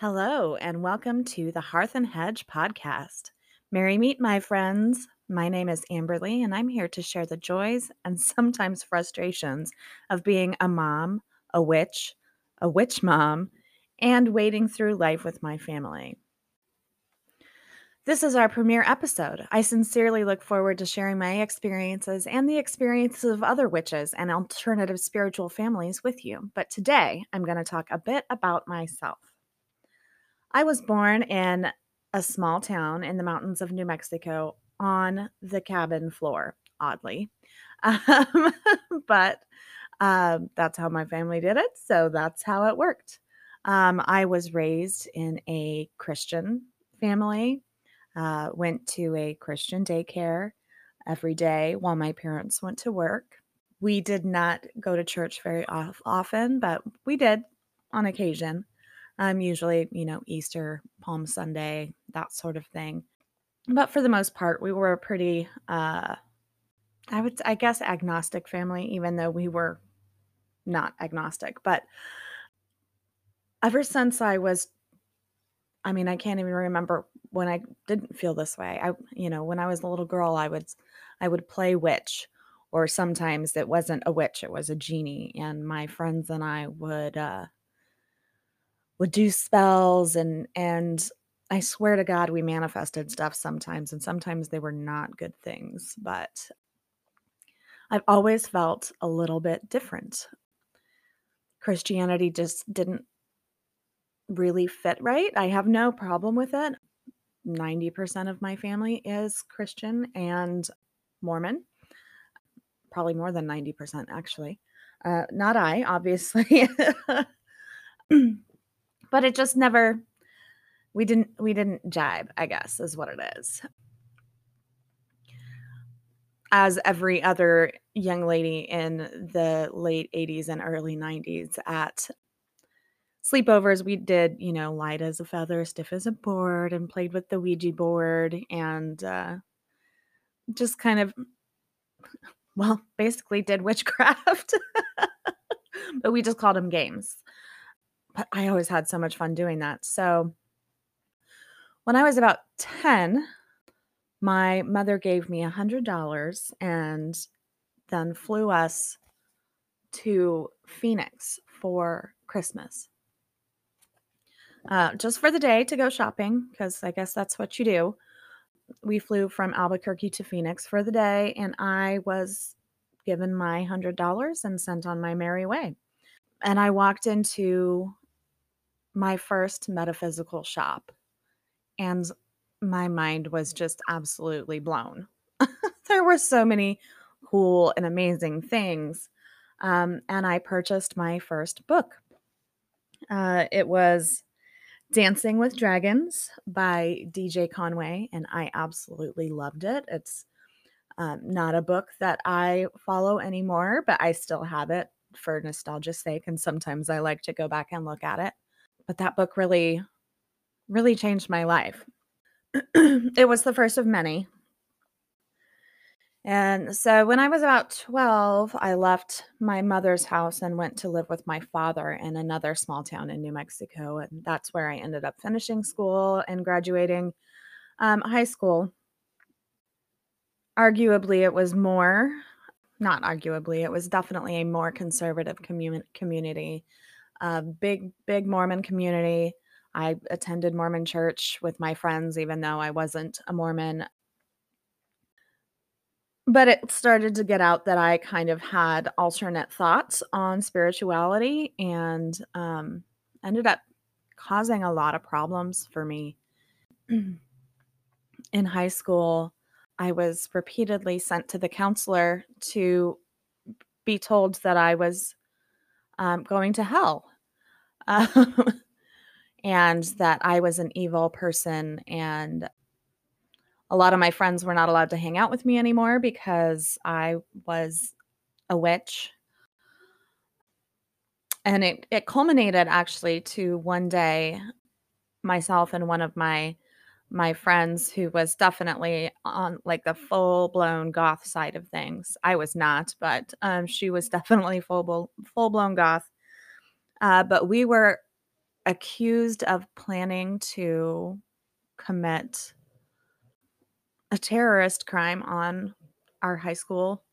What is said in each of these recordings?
Hello, and welcome to the Hearth and Hedge podcast. Merry meet, my friends. My name is Amberly, and I'm here to share the joys and sometimes frustrations of being a mom, a witch, a witch mom, and wading through life with my family. This is our premiere episode. I sincerely look forward to sharing my experiences and the experiences of other witches and alternative spiritual families with you. But today, I'm going to talk a bit about myself. I was born in a small town in the mountains of New Mexico on the cabin floor, oddly. Um, but um, that's how my family did it. So that's how it worked. Um, I was raised in a Christian family, uh, went to a Christian daycare every day while my parents went to work. We did not go to church very often, but we did on occasion um, usually, you know, Easter, Palm Sunday, that sort of thing. But for the most part, we were a pretty, uh, I would, I guess, agnostic family, even though we were not agnostic. But ever since I was, I mean, I can't even remember when I didn't feel this way. I, you know, when I was a little girl, I would, I would play witch, or sometimes it wasn't a witch, it was a genie, and my friends and I would, uh, would do spells and and I swear to God we manifested stuff sometimes and sometimes they were not good things, but I've always felt a little bit different. Christianity just didn't really fit right. I have no problem with it. 90% of my family is Christian and Mormon. Probably more than 90%, actually. Uh, not I, obviously. but it just never we didn't we didn't jibe i guess is what it is as every other young lady in the late 80s and early 90s at sleepovers we did you know light as a feather stiff as a board and played with the ouija board and uh, just kind of well basically did witchcraft but we just called them games but I always had so much fun doing that. So when I was about 10, my mother gave me a $100 and then flew us to Phoenix for Christmas. Uh, just for the day to go shopping, because I guess that's what you do. We flew from Albuquerque to Phoenix for the day, and I was given my $100 and sent on my merry way. And I walked into my first metaphysical shop and my mind was just absolutely blown. there were so many cool and amazing things. Um, and I purchased my first book. Uh, it was Dancing with Dragons by DJ Conway, and I absolutely loved it. It's um, not a book that I follow anymore, but I still have it for nostalgia's sake. And sometimes I like to go back and look at it but that book really, really changed my life. it was the first of many. And so when I was about 12, I left my mother's house and went to live with my father in another small town in New Mexico. And that's where I ended up finishing school and graduating um, high school. Arguably, it was more, not arguably, it was definitely a more conservative commun- community a big, big Mormon community. I attended Mormon church with my friends, even though I wasn't a Mormon. But it started to get out that I kind of had alternate thoughts on spirituality and um, ended up causing a lot of problems for me. In high school, I was repeatedly sent to the counselor to be told that I was um, going to hell um, and that I was an evil person. And a lot of my friends were not allowed to hang out with me anymore because I was a witch. And it, it culminated actually to one day, myself and one of my my friends who was definitely on like the full blown goth side of things. I was not, but um, she was definitely full full blown goth. Uh, but we were accused of planning to commit a terrorist crime on our high school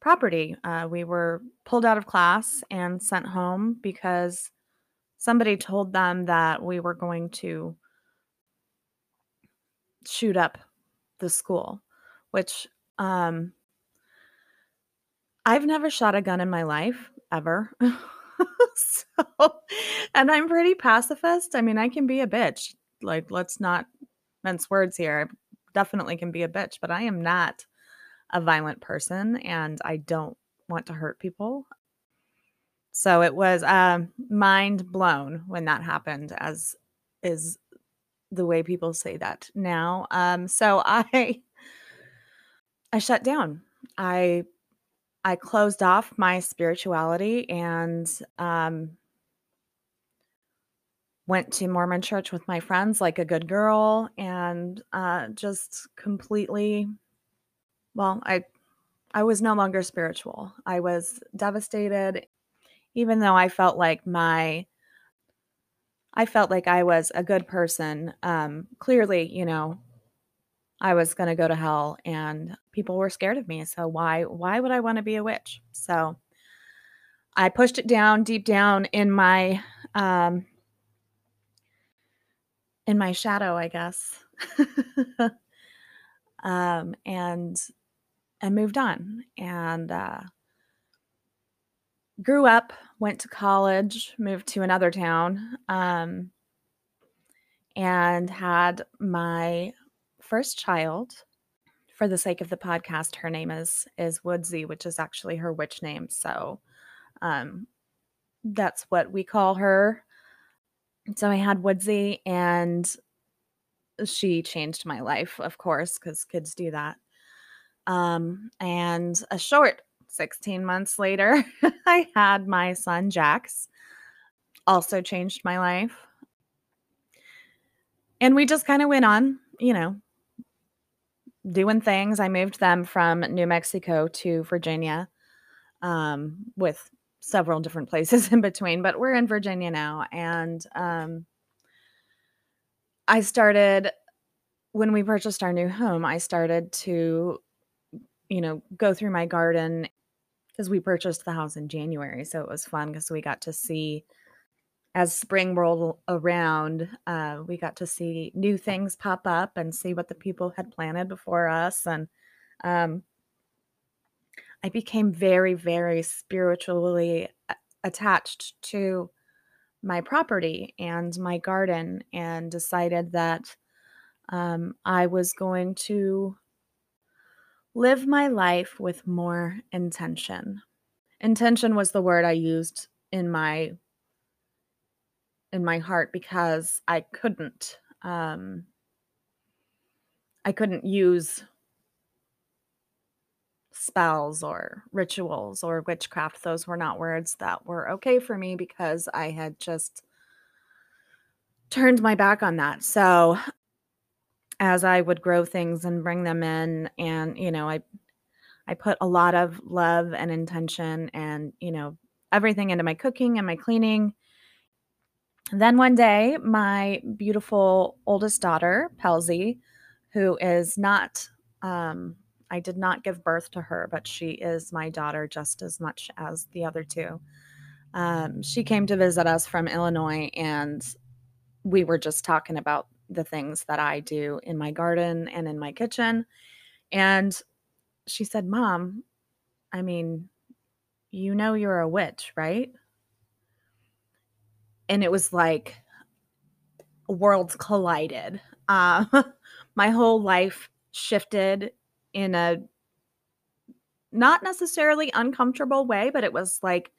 property. Uh, we were pulled out of class and sent home because somebody told them that we were going to shoot up the school, which um, I've never shot a gun in my life ever. so, and I'm pretty pacifist. I mean, I can be a bitch. Like, let's not mince words here. Definitely can be a bitch, but I am not a violent person and I don't want to hurt people. So it was uh, mind blown when that happened, as is the way people say that now. Um, so I I shut down. I I closed off my spirituality and um, went to Mormon church with my friends like a good girl and uh, just completely well, I I was no longer spiritual. I was devastated even though I felt like my I felt like I was a good person. Um, clearly, you know, I was going to go to hell and people were scared of me. So why why would I want to be a witch? So I pushed it down deep down in my um in my shadow, I guess. um and and moved on and uh grew up, went to college, moved to another town, um, and had my first child. For the sake of the podcast, her name is is Woodsy, which is actually her witch name. So um, that's what we call her. So I had Woodsy, and she changed my life, of course, because kids do that. Um, and a short 16 months later, I had my son Jax. Also changed my life. And we just kind of went on, you know, doing things. I moved them from New Mexico to Virginia um, with several different places in between, but we're in Virginia now. And um, I started, when we purchased our new home, I started to, you know, go through my garden because we purchased the house in January. So it was fun because we got to see as spring rolled around, uh, we got to see new things pop up and see what the people had planted before us. And um, I became very, very spiritually attached to my property and my garden and decided that um, I was going to live my life with more intention. Intention was the word I used in my in my heart because I couldn't um I couldn't use spells or rituals or witchcraft. Those were not words that were okay for me because I had just turned my back on that. So as I would grow things and bring them in and you know I I put a lot of love and intention and you know everything into my cooking and my cleaning. Then one day my beautiful oldest daughter, Pelzy, who is not um I did not give birth to her, but she is my daughter just as much as the other two. Um, she came to visit us from Illinois and we were just talking about the things that I do in my garden and in my kitchen. And she said, Mom, I mean, you know you're a witch, right? And it was like worlds collided. Uh, my whole life shifted in a not necessarily uncomfortable way, but it was like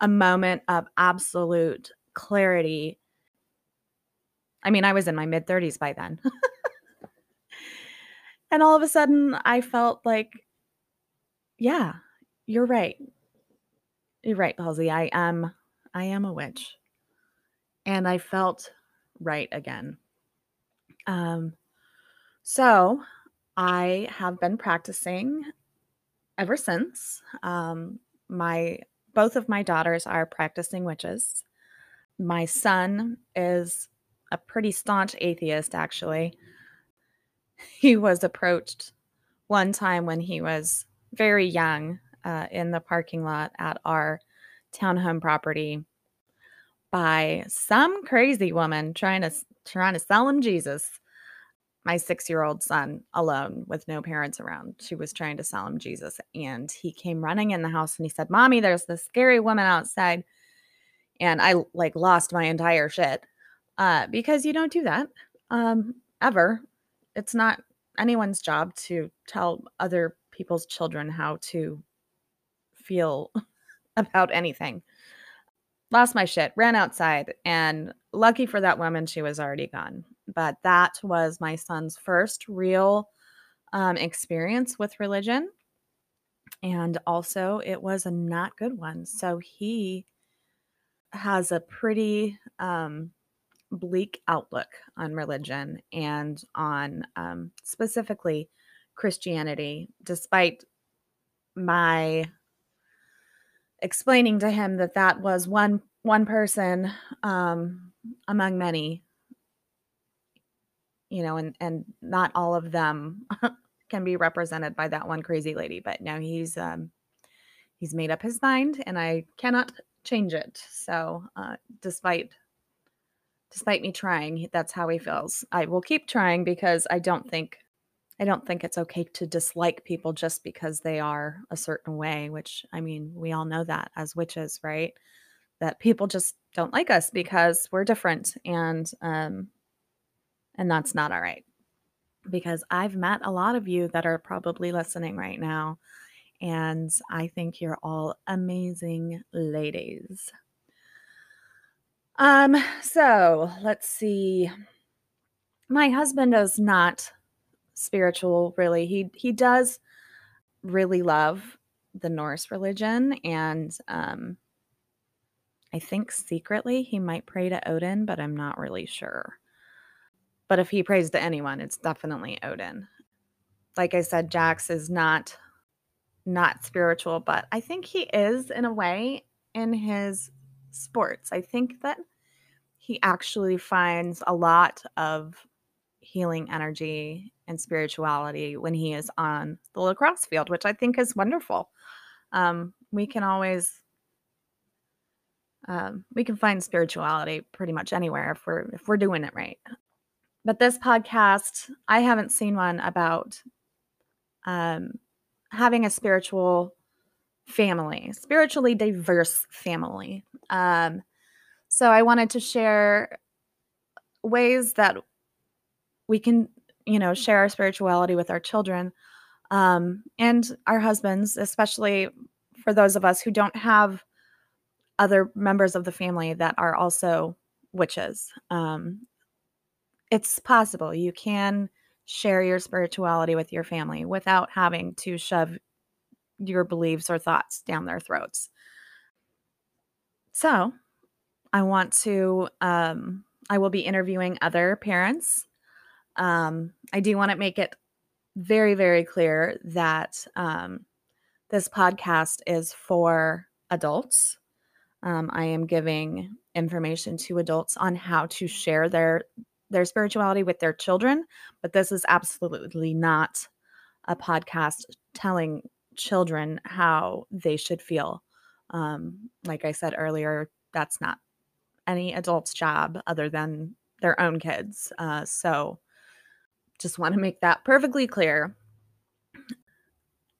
a moment of absolute clarity I mean, I was in my mid 30s by then. and all of a sudden, I felt like, yeah, you're right. You're right, Palsy. I am I am a witch. And I felt right again. Um, so I have been practicing ever since. Um, my both of my daughters are practicing witches. My son is a pretty staunch atheist, actually. He was approached one time when he was very young uh, in the parking lot at our townhome property by some crazy woman trying to trying to sell him Jesus. My six year old son, alone with no parents around, she was trying to sell him Jesus. And he came running in the house and he said, Mommy, there's this scary woman outside. And I like lost my entire shit uh, because you don't do that um, ever. It's not anyone's job to tell other people's children how to feel about anything. Lost my shit, ran outside, and lucky for that woman, she was already gone. But that was my son's first real um, experience with religion. And also, it was a not good one. So he has a pretty um, bleak outlook on religion and on um, specifically Christianity, despite my explaining to him that that was one one person um, among many you know and and not all of them can be represented by that one crazy lady but now he's um he's made up his mind and i cannot change it so uh despite despite me trying that's how he feels i will keep trying because i don't think I don't think it's okay to dislike people just because they are a certain way, which I mean, we all know that as witches, right? That people just don't like us because we're different and um and that's not all right. Because I've met a lot of you that are probably listening right now and I think you're all amazing ladies. Um so, let's see. My husband is not spiritual really he he does really love the norse religion and um i think secretly he might pray to odin but i'm not really sure but if he prays to anyone it's definitely odin like i said jax is not not spiritual but i think he is in a way in his sports i think that he actually finds a lot of healing energy and spirituality when he is on the lacrosse field, which I think is wonderful. Um, we can always um, we can find spirituality pretty much anywhere if we're if we're doing it right. But this podcast, I haven't seen one about um, having a spiritual family, spiritually diverse family. Um, so I wanted to share ways that we can you know share our spirituality with our children um, and our husbands especially for those of us who don't have other members of the family that are also witches um, it's possible you can share your spirituality with your family without having to shove your beliefs or thoughts down their throats so i want to um, i will be interviewing other parents um, I do want to make it very, very clear that um, this podcast is for adults. Um, I am giving information to adults on how to share their their spirituality with their children, but this is absolutely not a podcast telling children how they should feel. Um, like I said earlier, that's not any adult's job other than their own kids. Uh, so just want to make that perfectly clear.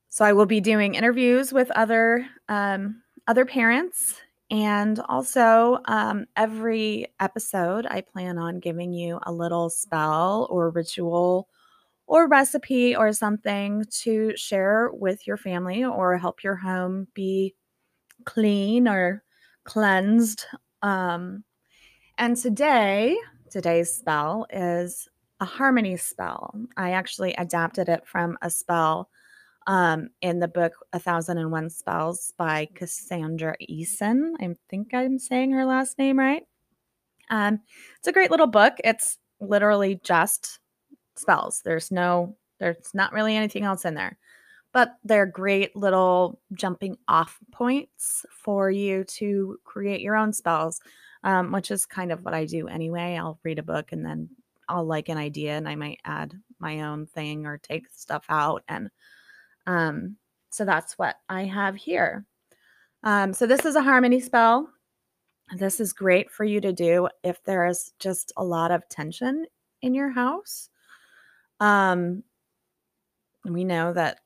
So I will be doing interviews with other um, other parents, and also um, every episode, I plan on giving you a little spell or ritual or recipe or something to share with your family or help your home be clean or cleansed. Um, and today, today's spell is a harmony spell. I actually adapted it from a spell um, in the book A Thousand and One Spells by Cassandra Eason. I think I'm saying her last name right. Um, it's a great little book. It's literally just spells. There's no, there's not really anything else in there, but they're great little jumping off points for you to create your own spells, um, which is kind of what I do anyway. I'll read a book and then I'll like an idea and I might add my own thing or take stuff out. And um, so that's what I have here. Um, so this is a harmony spell. This is great for you to do if there is just a lot of tension in your house. Um, we know that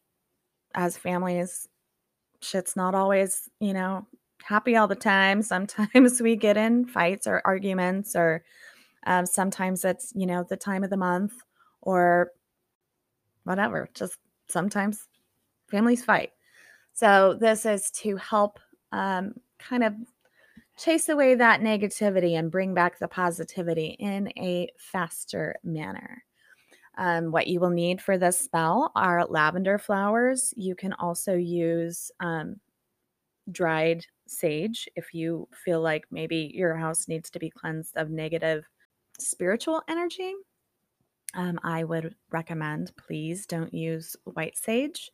as families, shit's not always, you know, happy all the time. Sometimes we get in fights or arguments, or um, sometimes it's, you know, the time of the month or whatever. Just sometimes families fight. So, this is to help um, kind of chase away that negativity and bring back the positivity in a faster manner. Um, what you will need for this spell are lavender flowers. You can also use um, dried sage if you feel like maybe your house needs to be cleansed of negative spiritual energy. Um, I would recommend please don't use white sage,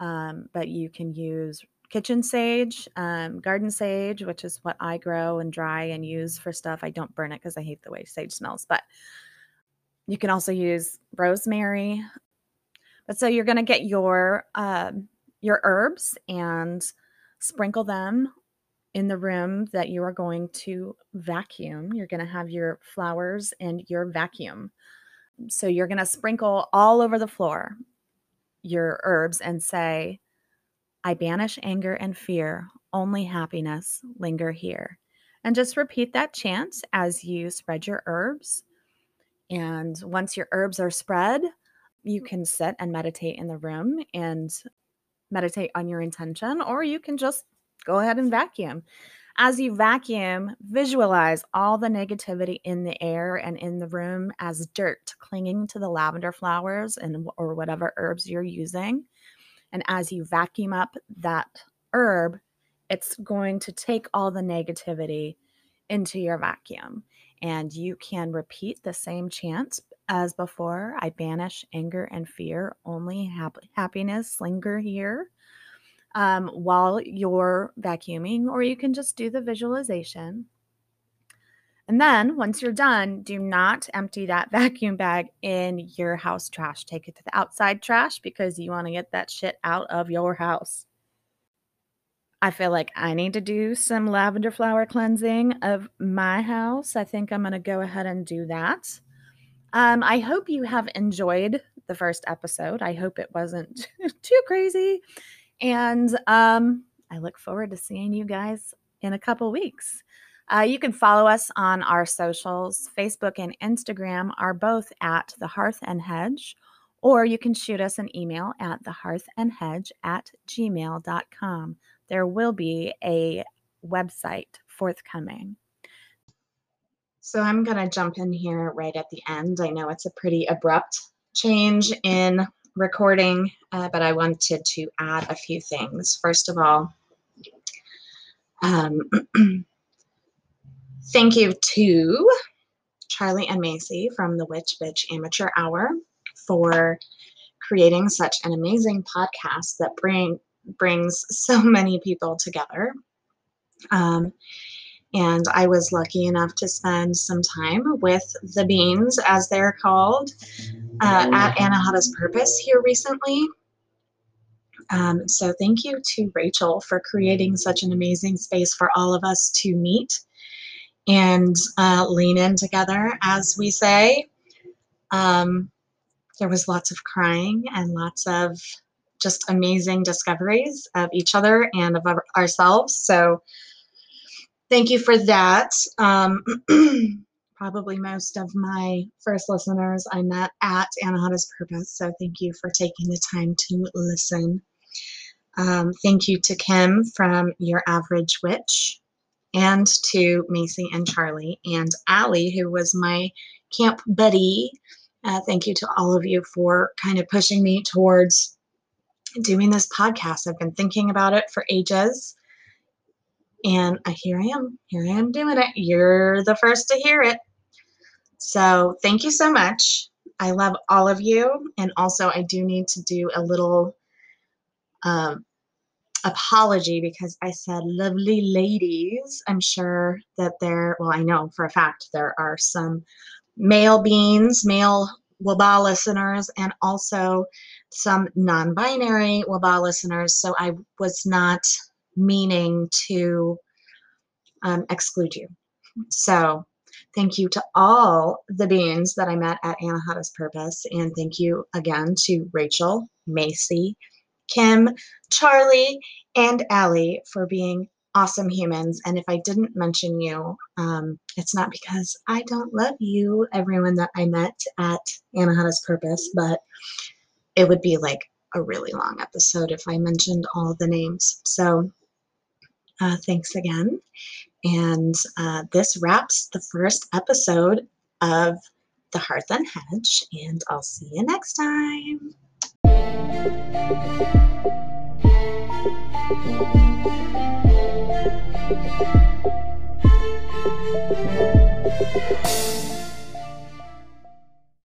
um, but you can use kitchen sage, um, garden sage, which is what I grow and dry and use for stuff. I don't burn it because I hate the way sage smells, but you can also use rosemary. But so you're going to get your um, your herbs and sprinkle them in the room that you are going to vacuum. You're going to have your flowers and your vacuum. So you're going to sprinkle all over the floor your herbs and say, I banish anger and fear, only happiness linger here. And just repeat that chant as you spread your herbs. And once your herbs are spread, you mm. can sit and meditate in the room and meditate on your intention, or you can just go ahead and vacuum. As you vacuum, visualize all the negativity in the air and in the room as dirt clinging to the lavender flowers and or whatever herbs you're using. And as you vacuum up that herb, it's going to take all the negativity into your vacuum. And you can repeat the same chant as before I banish anger and fear, only hap- happiness linger here um, while you're vacuuming, or you can just do the visualization. And then once you're done, do not empty that vacuum bag in your house trash. Take it to the outside trash because you want to get that shit out of your house. I feel like I need to do some lavender flower cleansing of my house. I think I'm going to go ahead and do that. Um, I hope you have enjoyed the first episode. I hope it wasn't too crazy. And um, I look forward to seeing you guys in a couple weeks. Uh, you can follow us on our socials. Facebook and Instagram are both at the Hearth and Hedge, or you can shoot us an email at the Hearth and Hedge at gmail.com. There will be a website forthcoming. So I'm going to jump in here right at the end. I know it's a pretty abrupt change in recording, uh, but I wanted to add a few things. First of all, um, thank you to Charlie and Macy from the Witch Bitch Amateur Hour for creating such an amazing podcast that bring brings so many people together. Um, and I was lucky enough to spend some time with the beans, as they're called, uh, at Anahata's Purpose here recently. Um, so thank you to Rachel for creating such an amazing space for all of us to meet and uh, lean in together, as we say. Um, there was lots of crying and lots of just amazing discoveries of each other and of our, ourselves. So thank you for that. Um, probably most of my first listeners I met at Anahata's Purpose. So thank you for taking the time to listen. Um, thank you to Kim from Your Average Witch and to Macy and Charlie and Allie, who was my camp buddy. Uh, thank you to all of you for kind of pushing me towards doing this podcast. I've been thinking about it for ages. And I, here I am. Here I am doing it. You're the first to hear it. So thank you so much. I love all of you. And also, I do need to do a little um, apology because I said lovely ladies. I'm sure that there, well, I know for a fact there are some male beings, male WABA listeners, and also some non binary WABA listeners. So I was not meaning to um, exclude you. So thank you to all the beings that I met at Anahata's Purpose. And thank you again to Rachel, Macy, Kim, Charlie, and Allie for being awesome humans. And if I didn't mention you, um, it's not because I don't love you, everyone that I met at Anahata's Purpose, but it would be like a really long episode if I mentioned all the names. So uh, thanks again. And uh, this wraps the first episode of The Hearth and Hedge, and I'll see you next time.